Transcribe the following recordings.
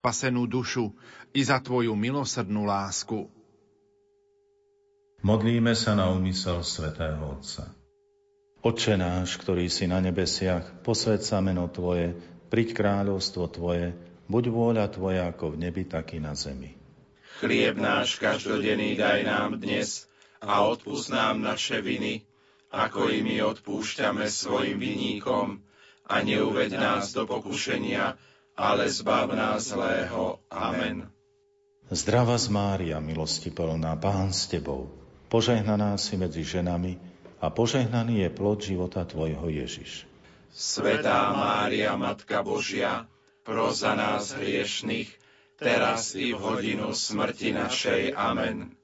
spasenú dušu i za Tvoju milosrdnú lásku. Modlíme sa na úmysel svätého Otca. Oče náš, ktorý si na nebesiach, posved sa meno Tvoje, priď kráľovstvo Tvoje, buď vôľa Tvoja ako v nebi, tak i na zemi. Chlieb náš každodenný daj nám dnes a odpúsť nám naše viny, ako i my odpúšťame svojim viníkom a neuved nás do pokušenia, ale zbav nás zlého. Amen. Zdravá z Mária, milosti plná, Pán s Tebou, Požehnaná si medzi ženami a požehnaný je plod života Tvojho Ježiš. Svetá Mária, Matka Božia, pro za nás hriešných, teraz i v hodinu smrti našej. Amen.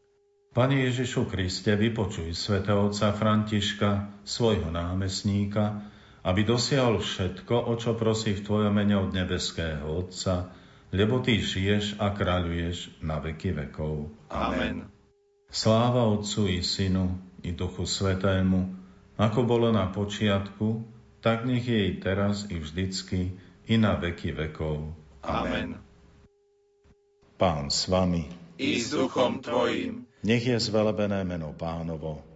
Pane Ježišu Kriste, vypočuj svätého otca Františka, svojho námestníka, aby dosiahol všetko, o čo prosí v Tvojom mene od nebeského Otca, lebo Ty žiješ a kráľuješ na veky vekov. Amen. Sláva Otcu i Synu i Duchu Svetému, ako bolo na počiatku, tak nech je i teraz i vždycky i na veky vekov. Amen. Pán s vami. I s duchom Tvojim. Nech je zvelebené meno Pánovo.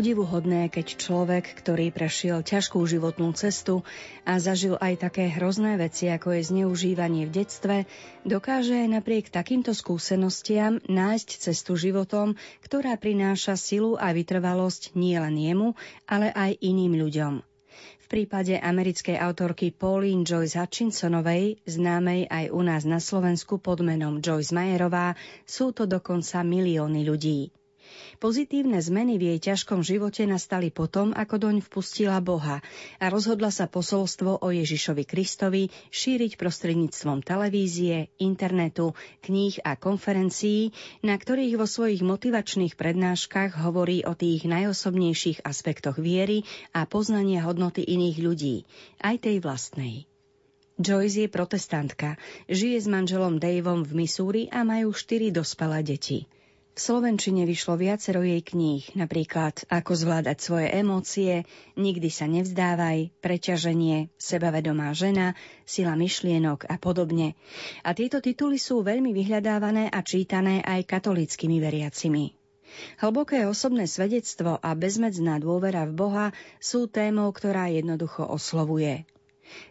Obdivuhodné, keď človek, ktorý prešiel ťažkú životnú cestu a zažil aj také hrozné veci, ako je zneužívanie v detstve, dokáže aj napriek takýmto skúsenostiam nájsť cestu životom, ktorá prináša silu a vytrvalosť nielen jemu, ale aj iným ľuďom. V prípade americkej autorky Pauline Joyce Hutchinsonovej, známej aj u nás na Slovensku pod menom Joyce Mayerová, sú to dokonca milióny ľudí. Pozitívne zmeny v jej ťažkom živote nastali potom, ako doň vpustila Boha a rozhodla sa posolstvo o Ježišovi Kristovi šíriť prostredníctvom televízie, internetu, kníh a konferencií, na ktorých vo svojich motivačných prednáškach hovorí o tých najosobnejších aspektoch viery a poznania hodnoty iných ľudí, aj tej vlastnej. Joyce je protestantka, žije s manželom Daveom v Missouri a majú štyri dospelé deti. Slovenčine vyšlo viacero jej kníh, napríklad Ako zvládať svoje emócie, Nikdy sa nevzdávaj, Preťaženie, Sebavedomá žena, Sila myšlienok a podobne. A tieto tituly sú veľmi vyhľadávané a čítané aj katolíckými veriacimi. Hlboké osobné svedectvo a bezmedzná dôvera v Boha sú témou, ktorá jednoducho oslovuje.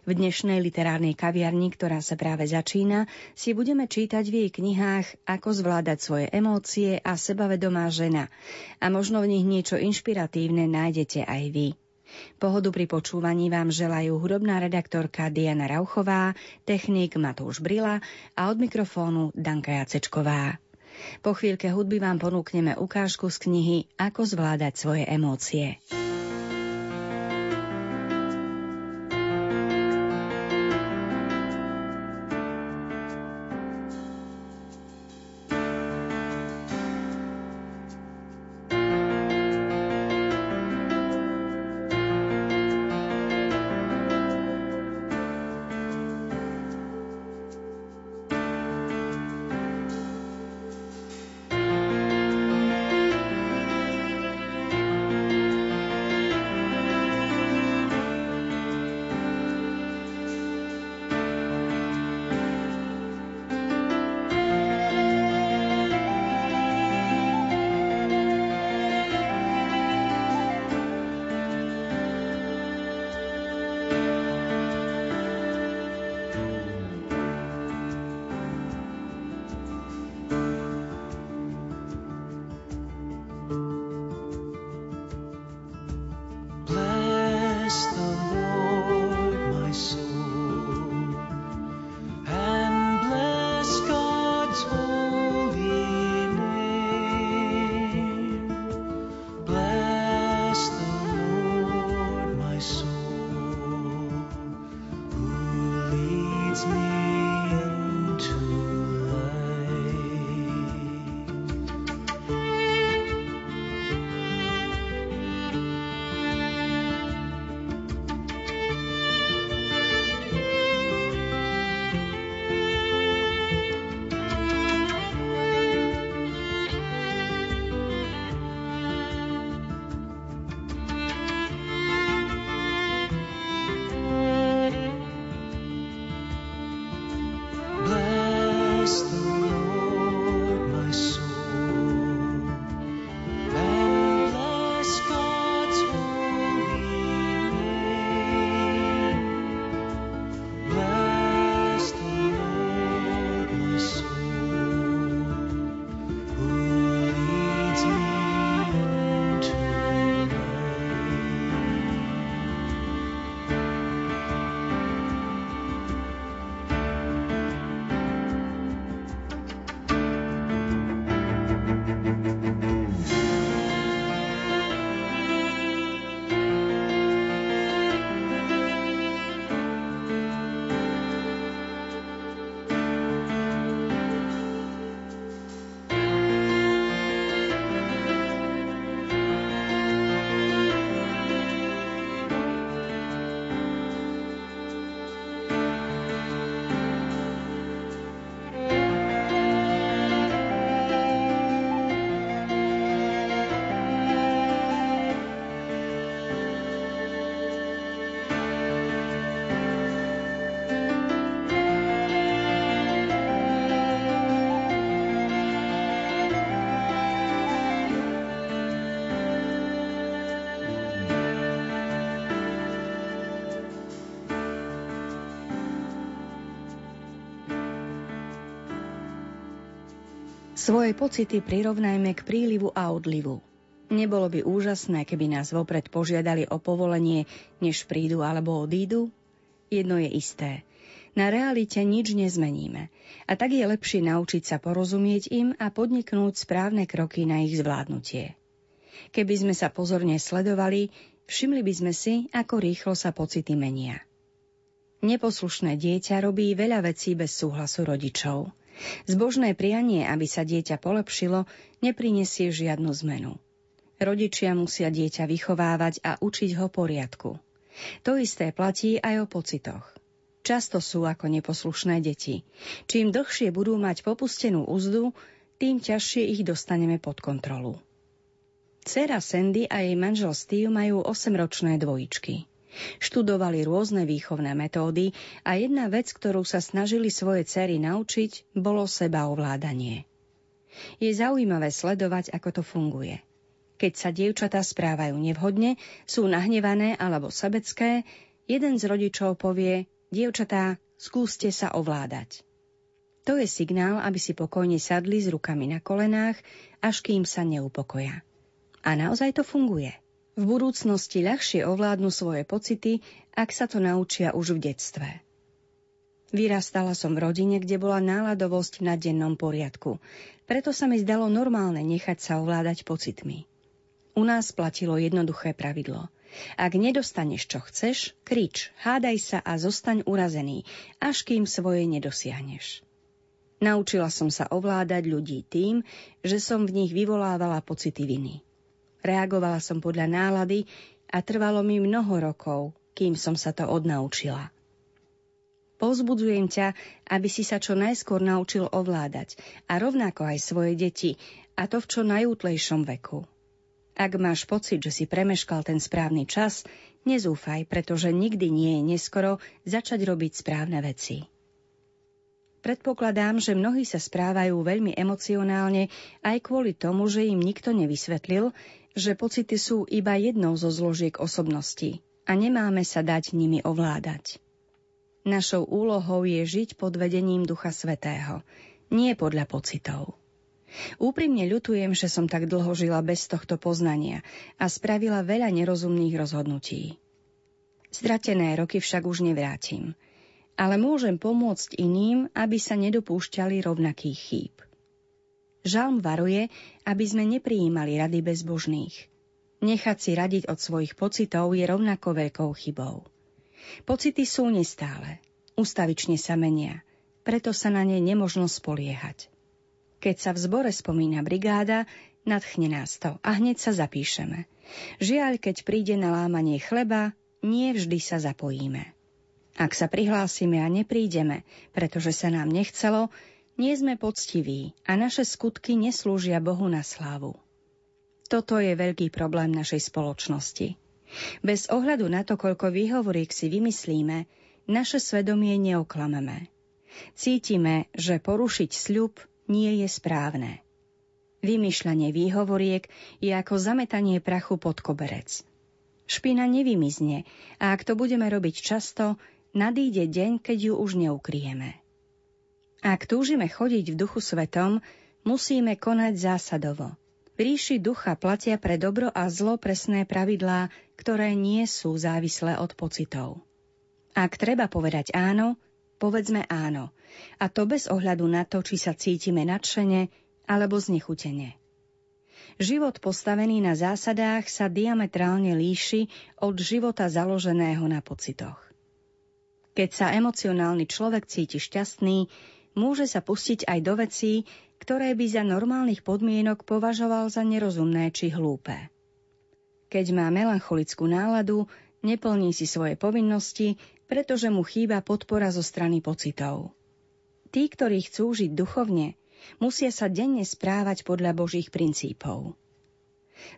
V dnešnej literárnej kaviarni, ktorá sa práve začína, si budeme čítať v jej knihách Ako zvládať svoje emócie a sebavedomá žena. A možno v nich niečo inšpiratívne nájdete aj vy. Pohodu pri počúvaní vám želajú hudobná redaktorka Diana Rauchová, technik Matúš Brila a od mikrofónu Danka Jacečková. Po chvíľke hudby vám ponúkneme ukážku z knihy Ako zvládať svoje emócie. Svoje pocity prirovnajme k prílivu a odlivu. Nebolo by úžasné, keby nás vopred požiadali o povolenie, než prídu alebo odídu? Jedno je isté. Na realite nič nezmeníme. A tak je lepšie naučiť sa porozumieť im a podniknúť správne kroky na ich zvládnutie. Keby sme sa pozorne sledovali, všimli by sme si, ako rýchlo sa pocity menia. Neposlušné dieťa robí veľa vecí bez súhlasu rodičov. Zbožné prianie, aby sa dieťa polepšilo, neprinesie žiadnu zmenu. Rodičia musia dieťa vychovávať a učiť ho poriadku. To isté platí aj o pocitoch. Často sú ako neposlušné deti. Čím dlhšie budú mať popustenú úzdu, tým ťažšie ich dostaneme pod kontrolu. Cera Sandy a jej manžel Steve majú 8-ročné dvojičky. Študovali rôzne výchovné metódy a jedna vec, ktorú sa snažili svoje cery naučiť, bolo seba ovládanie. Je zaujímavé sledovať, ako to funguje. Keď sa dievčatá správajú nevhodne, sú nahnevané alebo sebecké, jeden z rodičov povie, dievčatá, skúste sa ovládať. To je signál, aby si pokojne sadli s rukami na kolenách, až kým sa neupokoja. A naozaj to funguje. V budúcnosti ľahšie ovládnu svoje pocity, ak sa to naučia už v detstve. Vyrastala som v rodine, kde bola náladovosť na dennom poriadku. Preto sa mi zdalo normálne nechať sa ovládať pocitmi. U nás platilo jednoduché pravidlo. Ak nedostaneš, čo chceš, krič, hádaj sa a zostaň urazený, až kým svoje nedosiahneš. Naučila som sa ovládať ľudí tým, že som v nich vyvolávala pocity viny. Reagovala som podľa nálady a trvalo mi mnoho rokov, kým som sa to odnaučila. Povzbudzujem ťa, aby si sa čo najskôr naučil ovládať a rovnako aj svoje deti, a to v čo najútlejšom veku. Ak máš pocit, že si premeškal ten správny čas, nezúfaj, pretože nikdy nie je neskoro začať robiť správne veci. Predpokladám, že mnohí sa správajú veľmi emocionálne aj kvôli tomu, že im nikto nevysvetlil, že pocity sú iba jednou zo zložiek osobnosti a nemáme sa dať nimi ovládať. Našou úlohou je žiť pod vedením Ducha Svetého, nie podľa pocitov. Úprimne ľutujem, že som tak dlho žila bez tohto poznania a spravila veľa nerozumných rozhodnutí. Zdratené roky však už nevrátim, ale môžem pomôcť iným, aby sa nedopúšťali rovnakých chýb. Žalm varuje, aby sme neprijímali rady bezbožných. Nechať si radiť od svojich pocitov je rovnako veľkou chybou. Pocity sú nestále. Ustavične sa menia, preto sa na ne nemožno spoliehať. Keď sa v zbore spomína brigáda, nadchne nás to a hneď sa zapíšeme. Žiaľ, keď príde na lámanie chleba, nie vždy sa zapojíme. Ak sa prihlásime a neprídeme, pretože sa nám nechcelo, nie sme poctiví a naše skutky neslúžia Bohu na slávu. Toto je veľký problém našej spoločnosti. Bez ohľadu na to, koľko výhovoriek si vymyslíme, naše svedomie neoklameme. Cítime, že porušiť sľub nie je správne. Vymýšľanie výhovoriek je ako zametanie prachu pod koberec. Špina nevymizne a ak to budeme robiť často, nadíde deň, keď ju už neukrieme. Ak túžime chodiť v duchu svetom, musíme konať zásadovo. Ríši ducha platia pre dobro a zlo presné pravidlá, ktoré nie sú závislé od pocitov. Ak treba povedať áno, povedzme áno. A to bez ohľadu na to, či sa cítime nadšene alebo znechutene. Život postavený na zásadách sa diametrálne líši od života založeného na pocitoch. Keď sa emocionálny človek cíti šťastný, môže sa pustiť aj do vecí, ktoré by za normálnych podmienok považoval za nerozumné či hlúpe. Keď má melancholickú náladu, neplní si svoje povinnosti, pretože mu chýba podpora zo strany pocitov. Tí, ktorí chcú žiť duchovne, musia sa denne správať podľa Božích princípov.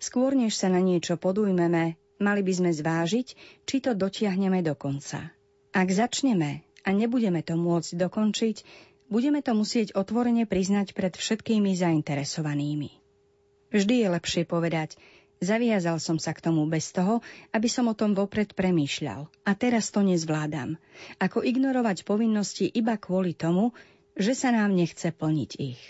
Skôr než sa na niečo podujmeme, mali by sme zvážiť, či to dotiahneme do konca. Ak začneme a nebudeme to môcť dokončiť, budeme to musieť otvorene priznať pred všetkými zainteresovanými. Vždy je lepšie povedať, zaviazal som sa k tomu bez toho, aby som o tom vopred premýšľal a teraz to nezvládam, ako ignorovať povinnosti iba kvôli tomu, že sa nám nechce plniť ich.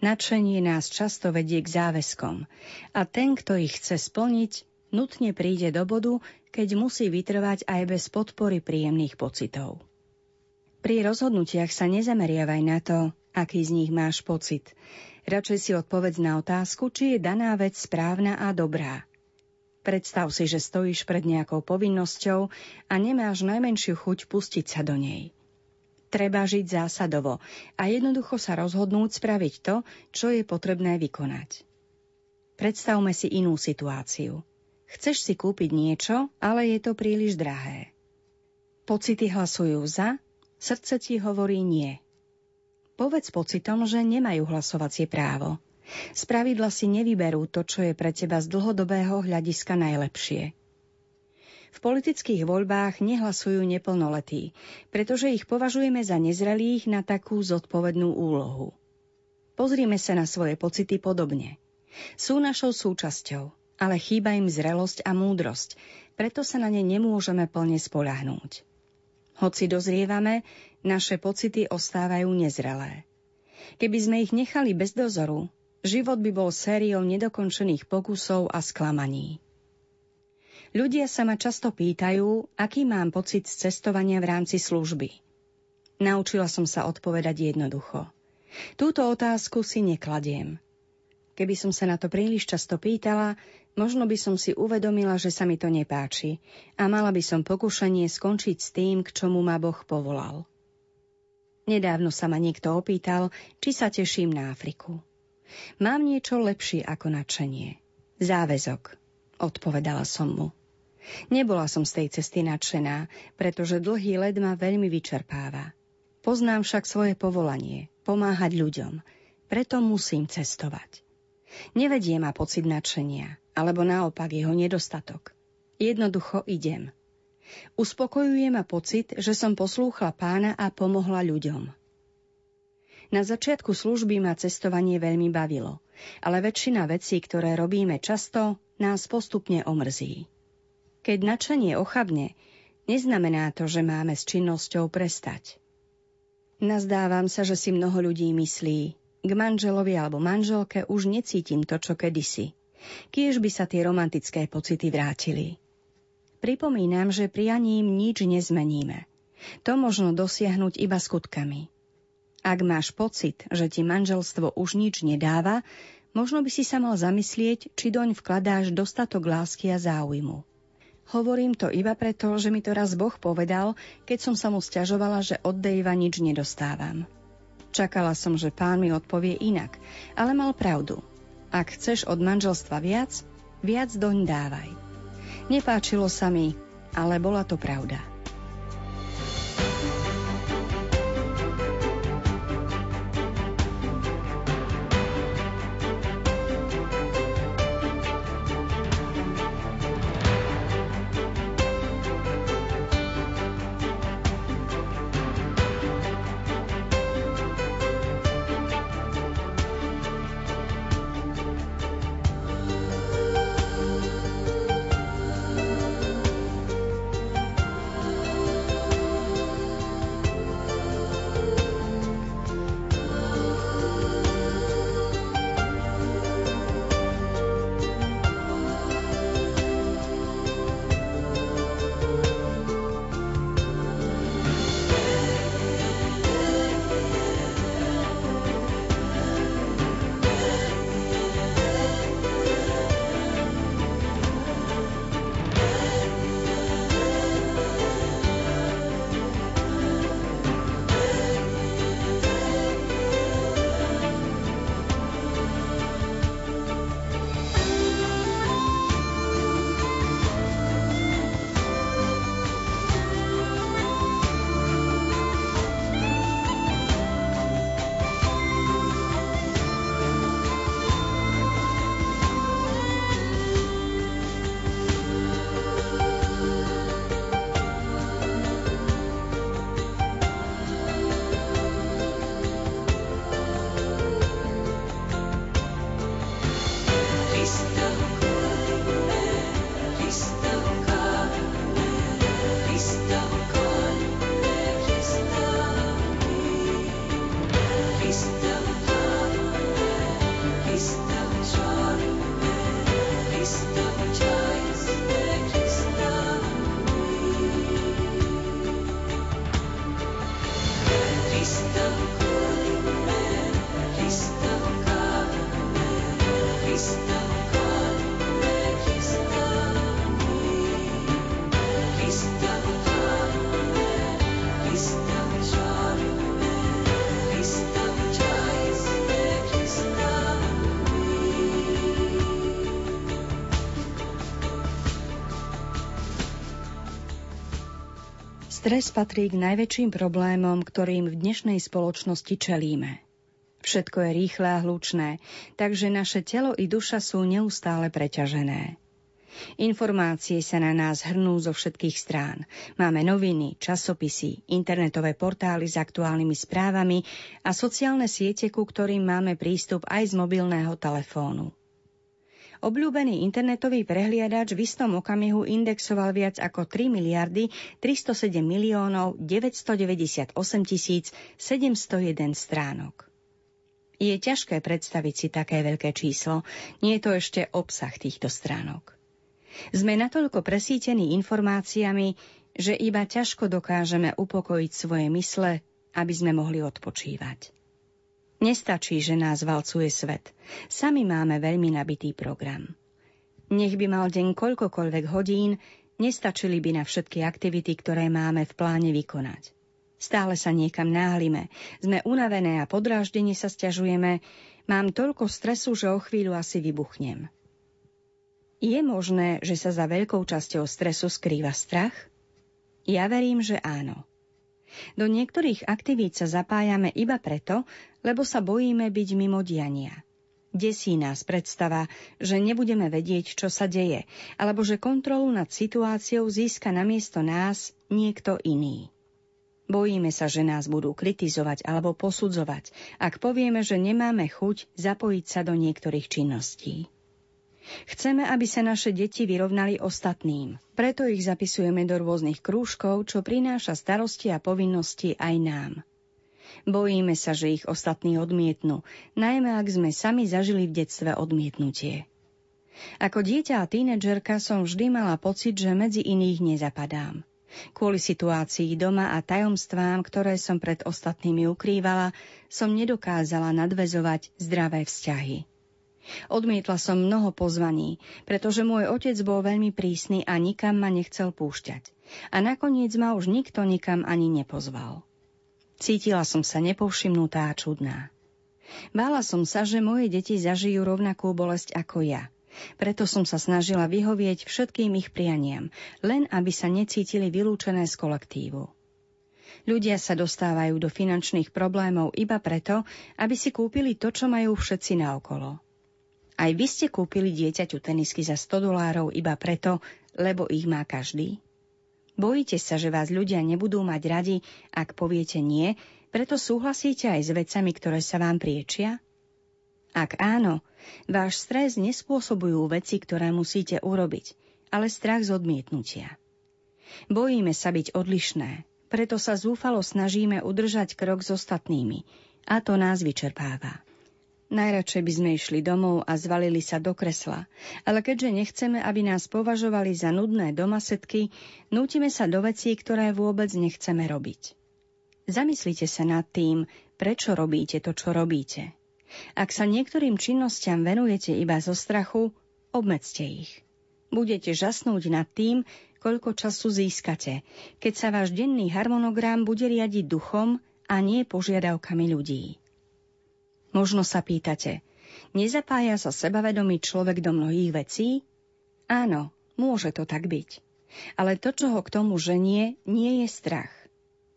Nadšenie nás často vedie k záväzkom a ten, kto ich chce splniť, nutne príde do bodu, keď musí vytrvať aj bez podpory príjemných pocitov. Pri rozhodnutiach sa nezameriavaj na to, aký z nich máš pocit. Radšej si odpovedz na otázku, či je daná vec správna a dobrá. Predstav si, že stojíš pred nejakou povinnosťou a nemáš najmenšiu chuť pustiť sa do nej. Treba žiť zásadovo a jednoducho sa rozhodnúť spraviť to, čo je potrebné vykonať. Predstavme si inú situáciu. Chceš si kúpiť niečo, ale je to príliš drahé. Pocity hlasujú za, srdce ti hovorí nie. Povedz pocitom, že nemajú hlasovacie právo. Spravidla si nevyberú to, čo je pre teba z dlhodobého hľadiska najlepšie. V politických voľbách nehlasujú neplnoletí, pretože ich považujeme za nezrelých na takú zodpovednú úlohu. Pozrime sa na svoje pocity podobne. Sú našou súčasťou, ale chýba im zrelosť a múdrosť, preto sa na ne nemôžeme plne spolahnúť. Hoci dozrievame, naše pocity ostávajú nezrelé. Keby sme ich nechali bez dozoru, život by bol sériou nedokončených pokusov a sklamaní. Ľudia sa ma často pýtajú, aký mám pocit z cestovania v rámci služby. Naučila som sa odpovedať jednoducho. Túto otázku si nekladiem. Keby som sa na to príliš často pýtala, možno by som si uvedomila, že sa mi to nepáči a mala by som pokušenie skončiť s tým, k čomu ma Boh povolal. Nedávno sa ma niekto opýtal, či sa teším na Afriku. Mám niečo lepšie ako nadšenie. Záväzok, odpovedala som mu. Nebola som z tej cesty nadšená, pretože dlhý led ma veľmi vyčerpáva. Poznám však svoje povolanie, pomáhať ľuďom, preto musím cestovať. Nevedie ma pocit nadšenia, alebo naopak jeho nedostatok. Jednoducho idem. Uspokojuje ma pocit, že som poslúchla pána a pomohla ľuďom. Na začiatku služby ma cestovanie veľmi bavilo, ale väčšina vecí, ktoré robíme často, nás postupne omrzí. Keď nadšenie ochabne, neznamená to, že máme s činnosťou prestať. Nazdávam sa, že si mnoho ľudí myslí, k manželovi alebo manželke už necítim to, čo kedysi. Kiež by sa tie romantické pocity vrátili. Pripomínam, že prianím nič nezmeníme. To možno dosiahnuť iba skutkami. Ak máš pocit, že ti manželstvo už nič nedáva, možno by si sa mal zamyslieť, či doň vkladáš dostatok lásky a záujmu. Hovorím to iba preto, že mi to raz Boh povedal, keď som sa mu stiažovala, že od Dejva nič nedostávam. Čakala som, že pán mi odpovie inak, ale mal pravdu. Ak chceš od manželstva viac, viac doň dávaj. Nepáčilo sa mi, ale bola to pravda. Stres patrí k najväčším problémom, ktorým v dnešnej spoločnosti čelíme. Všetko je rýchle a hlučné, takže naše telo i duša sú neustále preťažené. Informácie sa na nás hrnú zo všetkých strán. Máme noviny, časopisy, internetové portály s aktuálnymi správami a sociálne siete, ku ktorým máme prístup aj z mobilného telefónu. Obľúbený internetový prehliadač v istom okamihu indexoval viac ako 3 miliardy 307 miliónov 998 tisíc 701 stránok. Je ťažké predstaviť si také veľké číslo, nie je to ešte obsah týchto stránok. Sme natoľko presítení informáciami, že iba ťažko dokážeme upokojiť svoje mysle, aby sme mohli odpočívať. Nestačí, že nás valcuje svet. Sami máme veľmi nabitý program. Nech by mal deň koľkokoľvek hodín, nestačili by na všetky aktivity, ktoré máme v pláne vykonať. Stále sa niekam náhlime, sme unavené a podráždenie sa stiažujeme, mám toľko stresu, že o chvíľu asi vybuchnem. Je možné, že sa za veľkou časťou stresu skrýva strach? Ja verím, že áno. Do niektorých aktivít sa zapájame iba preto, lebo sa bojíme byť mimo diania. Desí nás predstava, že nebudeme vedieť, čo sa deje, alebo že kontrolu nad situáciou získa namiesto nás niekto iný. Bojíme sa, že nás budú kritizovať alebo posudzovať, ak povieme, že nemáme chuť zapojiť sa do niektorých činností. Chceme, aby sa naše deti vyrovnali ostatným. Preto ich zapisujeme do rôznych krúžkov, čo prináša starosti a povinnosti aj nám. Bojíme sa, že ich ostatní odmietnú, najmä ak sme sami zažili v detstve odmietnutie. Ako dieťa a tínedžerka som vždy mala pocit, že medzi iných nezapadám. Kvôli situácii doma a tajomstvám, ktoré som pred ostatnými ukrývala, som nedokázala nadvezovať zdravé vzťahy. Odmietla som mnoho pozvaní, pretože môj otec bol veľmi prísny a nikam ma nechcel púšťať. A nakoniec ma už nikto nikam ani nepozval. Cítila som sa nepovšimnutá a čudná. Bála som sa, že moje deti zažijú rovnakú bolesť ako ja. Preto som sa snažila vyhovieť všetkým ich prianiam, len aby sa necítili vylúčené z kolektívu. Ľudia sa dostávajú do finančných problémov iba preto, aby si kúpili to, čo majú všetci naokolo. Aj vy ste kúpili dieťaťu tenisky za 100 dolárov iba preto, lebo ich má každý? Bojíte sa, že vás ľudia nebudú mať radi, ak poviete nie, preto súhlasíte aj s vecami, ktoré sa vám priečia? Ak áno, váš stres nespôsobujú veci, ktoré musíte urobiť, ale strach z odmietnutia. Bojíme sa byť odlišné, preto sa zúfalo snažíme udržať krok s ostatnými a to nás vyčerpáva. Najradšej by sme išli domov a zvalili sa do kresla, ale keďže nechceme, aby nás považovali za nudné domasetky, nútime sa do vecí, ktoré vôbec nechceme robiť. Zamyslite sa nad tým, prečo robíte to, čo robíte. Ak sa niektorým činnostiam venujete iba zo strachu, obmedzte ich. Budete žasnúť nad tým, koľko času získate, keď sa váš denný harmonogram bude riadiť duchom a nie požiadavkami ľudí. Možno sa pýtate, nezapája sa sebavedomý človek do mnohých vecí? Áno, môže to tak byť. Ale to, čo ho k tomu ženie, nie je strach.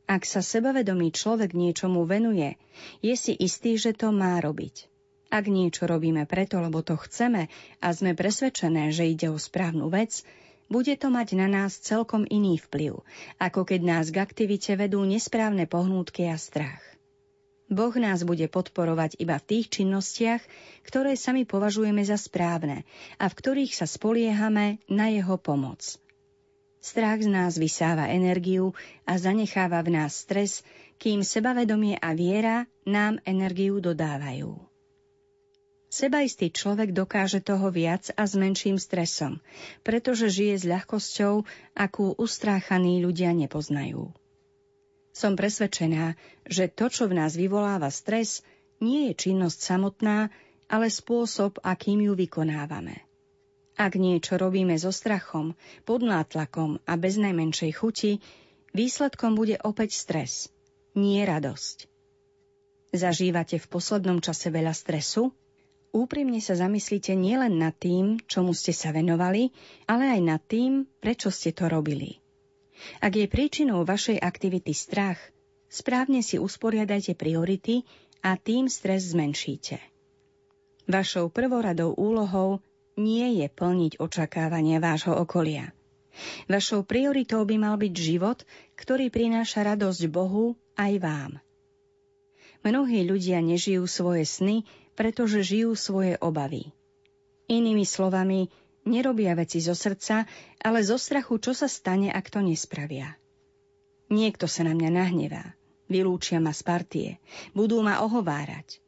Ak sa sebavedomý človek niečomu venuje, je si istý, že to má robiť. Ak niečo robíme preto, lebo to chceme a sme presvedčené, že ide o správnu vec, bude to mať na nás celkom iný vplyv, ako keď nás k aktivite vedú nesprávne pohnútky a strach. Boh nás bude podporovať iba v tých činnostiach, ktoré sami považujeme za správne a v ktorých sa spoliehame na jeho pomoc. Strach z nás vysáva energiu a zanecháva v nás stres, kým sebavedomie a viera nám energiu dodávajú. Sebaistý človek dokáže toho viac a s menším stresom, pretože žije s ľahkosťou, akú ustráchaní ľudia nepoznajú. Som presvedčená, že to, čo v nás vyvoláva stres, nie je činnosť samotná, ale spôsob, akým ju vykonávame. Ak niečo robíme so strachom, pod nátlakom a bez najmenšej chuti, výsledkom bude opäť stres, nie radosť. Zažívate v poslednom čase veľa stresu? Úprimne sa zamyslite nielen nad tým, čomu ste sa venovali, ale aj nad tým, prečo ste to robili. Ak je príčinou vašej aktivity strach, správne si usporiadajte priority a tým stres zmenšíte. Vašou prvoradou úlohou nie je plniť očakávania vášho okolia. Vašou prioritou by mal byť život, ktorý prináša radosť Bohu aj vám. Mnohí ľudia nežijú svoje sny, pretože žijú svoje obavy. Inými slovami, nerobia veci zo srdca, ale zo strachu, čo sa stane, ak to nespravia. Niekto sa na mňa nahnevá, vylúčia ma z partie, budú ma ohovárať.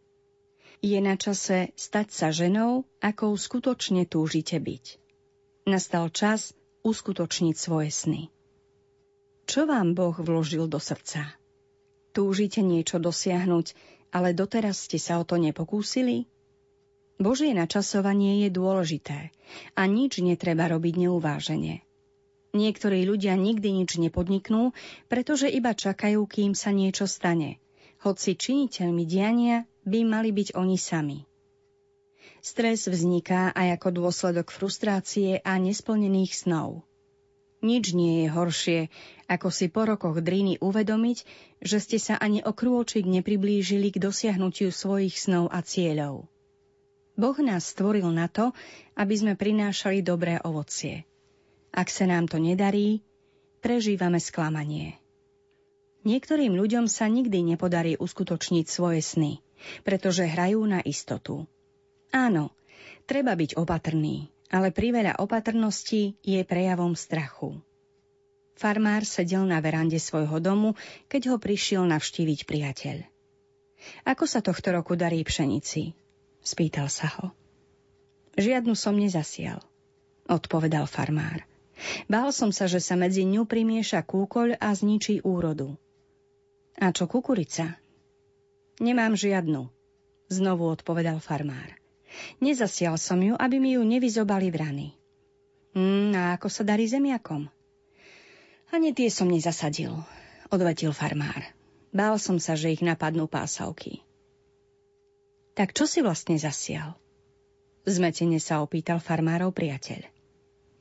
Je na čase stať sa ženou, akou skutočne túžite byť. Nastal čas uskutočniť svoje sny. Čo vám Boh vložil do srdca? Túžite niečo dosiahnuť, ale doteraz ste sa o to nepokúsili? Božie načasovanie je dôležité a nič netreba robiť neuvážene. Niektorí ľudia nikdy nič nepodniknú, pretože iba čakajú, kým sa niečo stane, hoci činiteľmi diania by mali byť oni sami. Stres vzniká aj ako dôsledok frustrácie a nesplnených snov. Nič nie je horšie, ako si po rokoch dríny uvedomiť, že ste sa ani o krôčik nepriblížili k dosiahnutiu svojich snov a cieľov. Boh nás stvoril na to, aby sme prinášali dobré ovocie. Ak sa nám to nedarí, prežívame sklamanie. Niektorým ľuďom sa nikdy nepodarí uskutočniť svoje sny, pretože hrajú na istotu. Áno, treba byť opatrný, ale priveľa opatrnosti je prejavom strachu. Farmár sedel na verande svojho domu, keď ho prišiel navštíviť priateľ. Ako sa tohto roku darí pšenici? Spýtal sa ho. Žiadnu som nezasial, odpovedal farmár. Bál som sa, že sa medzi ňu primieša kúkoľ a zničí úrodu. A čo kukurica? Nemám žiadnu, znovu odpovedal farmár. Nezasial som ju, aby mi ju nevyzobali vrany. Hmm, a ako sa darí zemiakom? Ani tie som nezasadil, odvetil farmár. Bál som sa, že ich napadnú pásavky. Tak čo si vlastne zasial? Zmetene sa opýtal farmárov priateľ.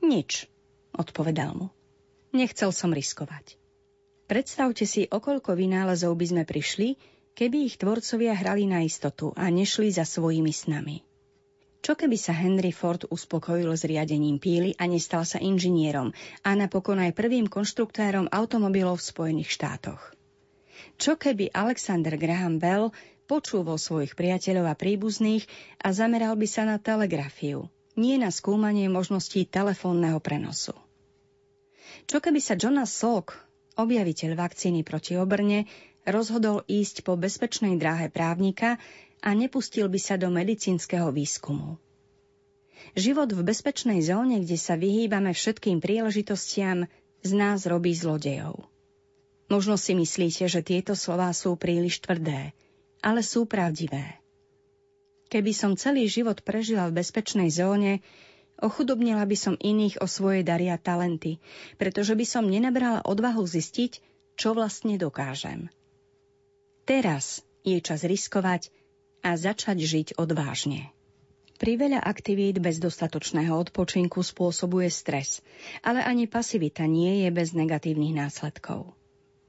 Nič, odpovedal mu. Nechcel som riskovať. Predstavte si, okoľko vynálezov by sme prišli, keby ich tvorcovia hrali na istotu a nešli za svojimi snami. Čo keby sa Henry Ford uspokojil s riadením píly a nestal sa inžinierom a napokon aj prvým konštruktérom automobilov v Spojených štátoch? Čo keby Alexander Graham Bell počúval svojich priateľov a príbuzných a zameral by sa na telegrafiu, nie na skúmanie možností telefónneho prenosu? Čo keby sa Jonas Salk, objaviteľ vakcíny proti obrne, rozhodol ísť po bezpečnej dráhe právnika a nepustil by sa do medicínskeho výskumu. Život v bezpečnej zóne, kde sa vyhýbame všetkým príležitostiam, z nás robí zlodejov. Možno si myslíte, že tieto slová sú príliš tvrdé, ale sú pravdivé. Keby som celý život prežila v bezpečnej zóne, ochudobnila by som iných o svoje dary a talenty, pretože by som nenabrala odvahu zistiť, čo vlastne dokážem. Teraz je čas riskovať a začať žiť odvážne. Priveľa aktivít bez dostatočného odpočinku spôsobuje stres, ale ani pasivita nie je bez negatívnych následkov.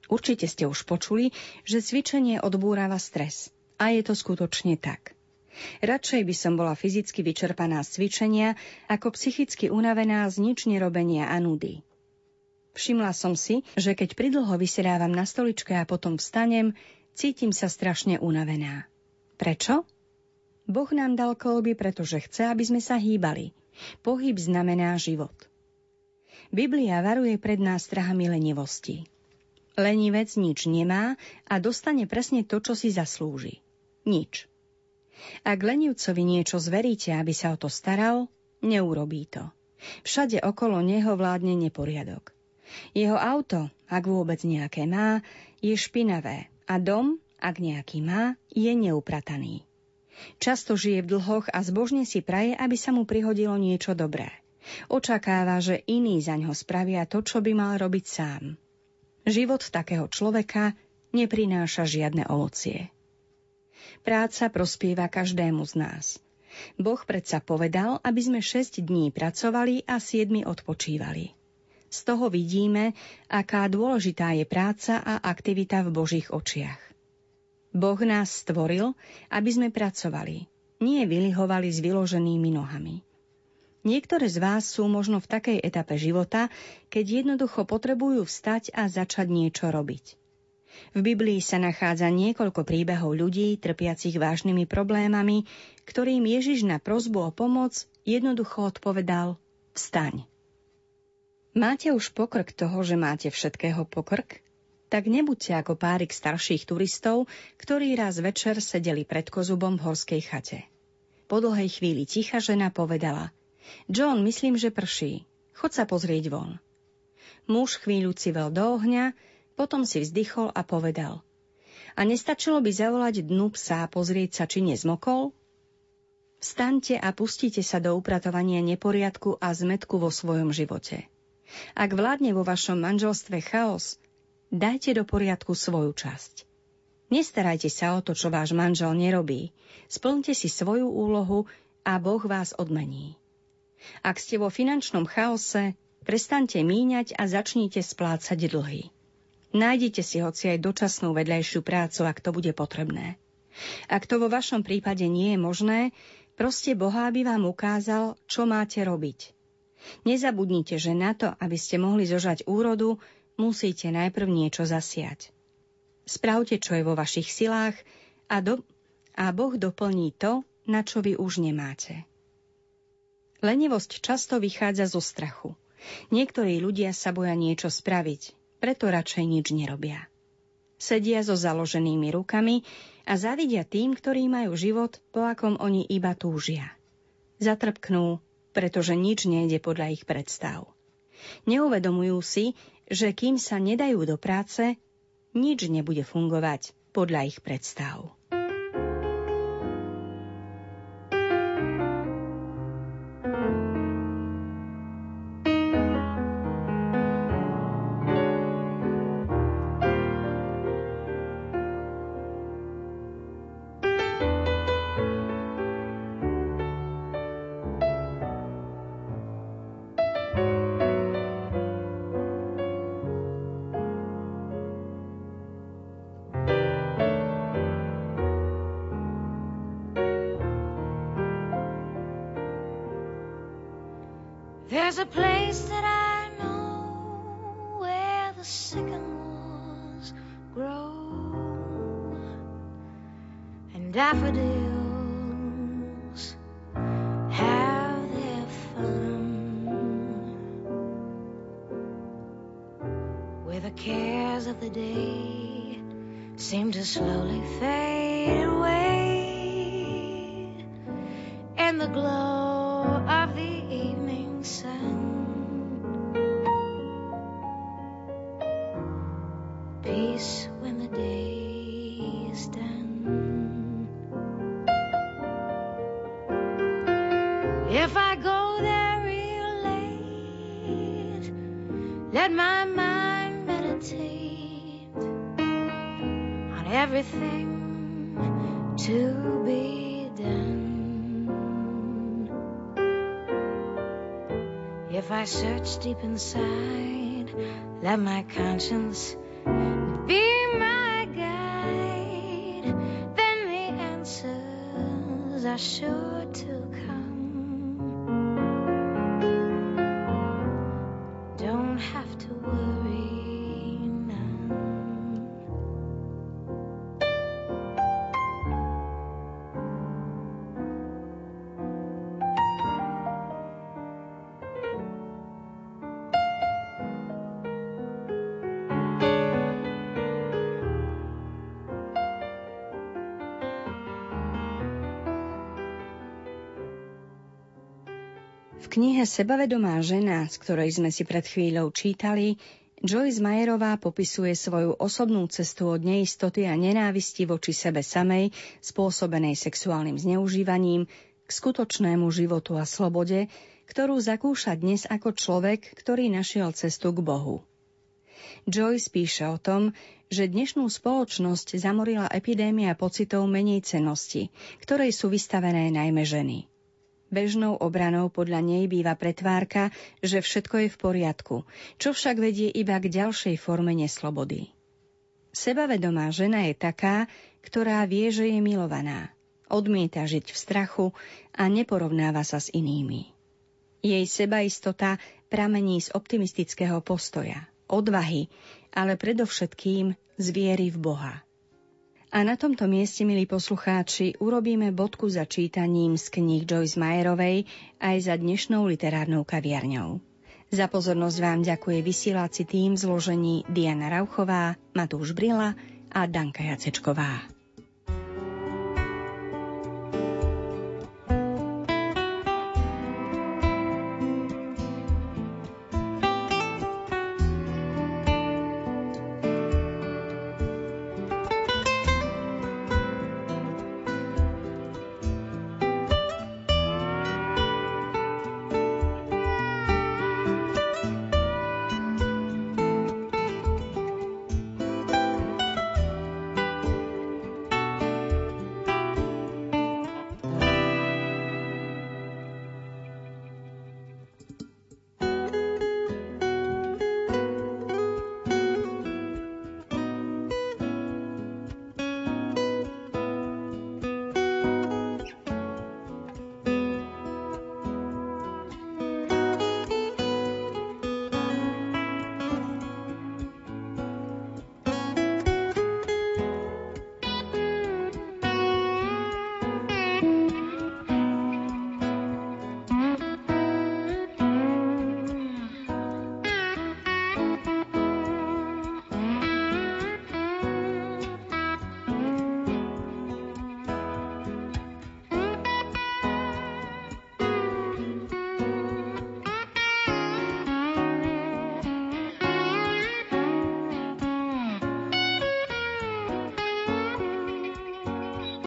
Určite ste už počuli, že cvičenie odbúrava stres. A je to skutočne tak. Radšej by som bola fyzicky vyčerpaná z cvičenia, ako psychicky unavená z nič nerobenia a nudy. Všimla som si, že keď pridlho vysedávam na stoličke a potom vstanem, cítim sa strašne unavená. Prečo? Boh nám dal kolby, pretože chce, aby sme sa hýbali. Pohyb znamená život. Biblia varuje pred nás strahami lenivosti. Lenivec nič nemá a dostane presne to, čo si zaslúži. Nič. Ak lenivcovi niečo zveríte, aby sa o to staral, neurobí to. Všade okolo neho vládne neporiadok. Jeho auto, ak vôbec nejaké má, je špinavé a dom, ak nejaký má, je neuprataný. Často žije v dlhoch a zbožne si praje, aby sa mu prihodilo niečo dobré. Očakáva, že iní za ňo spravia to, čo by mal robiť sám. Život takého človeka neprináša žiadne ovocie. Práca prospieva každému z nás. Boh predsa povedal, aby sme 6 dní pracovali a 7 odpočívali. Z toho vidíme, aká dôležitá je práca a aktivita v Božích očiach. Boh nás stvoril, aby sme pracovali, nie vylihovali s vyloženými nohami. Niektoré z vás sú možno v takej etape života, keď jednoducho potrebujú vstať a začať niečo robiť. V Biblii sa nachádza niekoľko príbehov ľudí trpiacich vážnymi problémami, ktorým Ježiš na prozbu o pomoc jednoducho odpovedal Vstaň. Máte už pokrk toho, že máte všetkého pokrk? tak nebuďte ako párik starších turistov, ktorí raz večer sedeli pred kozubom v horskej chate. Po dlhej chvíli ticha žena povedala John, myslím, že prší. Chod sa pozrieť von. Muž chvíľu civel do ohňa, potom si vzdychol a povedal A nestačilo by zavolať dnu psa a pozrieť sa, či nezmokol? Vstaňte a pustite sa do upratovania neporiadku a zmetku vo svojom živote. Ak vládne vo vašom manželstve chaos, Dajte do poriadku svoju časť. Nestarajte sa o to, čo váš manžel nerobí. Splňte si svoju úlohu a Boh vás odmení. Ak ste vo finančnom chaose, prestante míňať a začnite splácať dlhy. Nájdite si hoci aj dočasnú vedľajšiu prácu, ak to bude potrebné. Ak to vo vašom prípade nie je možné, proste Boha, aby vám ukázal, čo máte robiť. Nezabudnite, že na to, aby ste mohli zožať úrodu, musíte najprv niečo zasiať. Spravte, čo je vo vašich silách a, do, a Boh doplní to, na čo vy už nemáte. Lenivosť často vychádza zo strachu. Niektorí ľudia sa boja niečo spraviť, preto radšej nič nerobia. Sedia so založenými rukami a zavidia tým, ktorí majú život, po akom oni iba túžia. Zatrpknú, pretože nič nejde podľa ich predstav. Neuvedomujú si, že kým sa nedajú do práce, nič nebude fungovať podľa ich predstav. Sycamores grow. And daffodils have their fun where the cares of the day seem to slowly fade away. In the glow of the evening sun deep inside, let my conscience be my guide, then the answers are sure to come. Knihe Sebavedomá žena, z ktorej sme si pred chvíľou čítali, Joyce Mayerová popisuje svoju osobnú cestu od neistoty a nenávisti voči sebe samej, spôsobenej sexuálnym zneužívaním, k skutočnému životu a slobode, ktorú zakúša dnes ako človek, ktorý našiel cestu k Bohu. Joyce píše o tom, že dnešnú spoločnosť zamorila epidémia pocitov menej cenosti, ktorej sú vystavené najmä ženy. Bežnou obranou podľa nej býva pretvárka, že všetko je v poriadku, čo však vedie iba k ďalšej forme neslobody. Sebavedomá žena je taká, ktorá vie, že je milovaná. Odmieta žiť v strachu a neporovnáva sa s inými. Jej sebaistota pramení z optimistického postoja, odvahy, ale predovšetkým z viery v Boha. A na tomto mieste, milí poslucháči, urobíme bodku za čítaním z kníh Joyce Mayerovej aj za dnešnou literárnou kaviarňou. Za pozornosť vám ďakuje vysielací tým zložení Diana Rauchová, Matúš Brila a Danka Jacečková.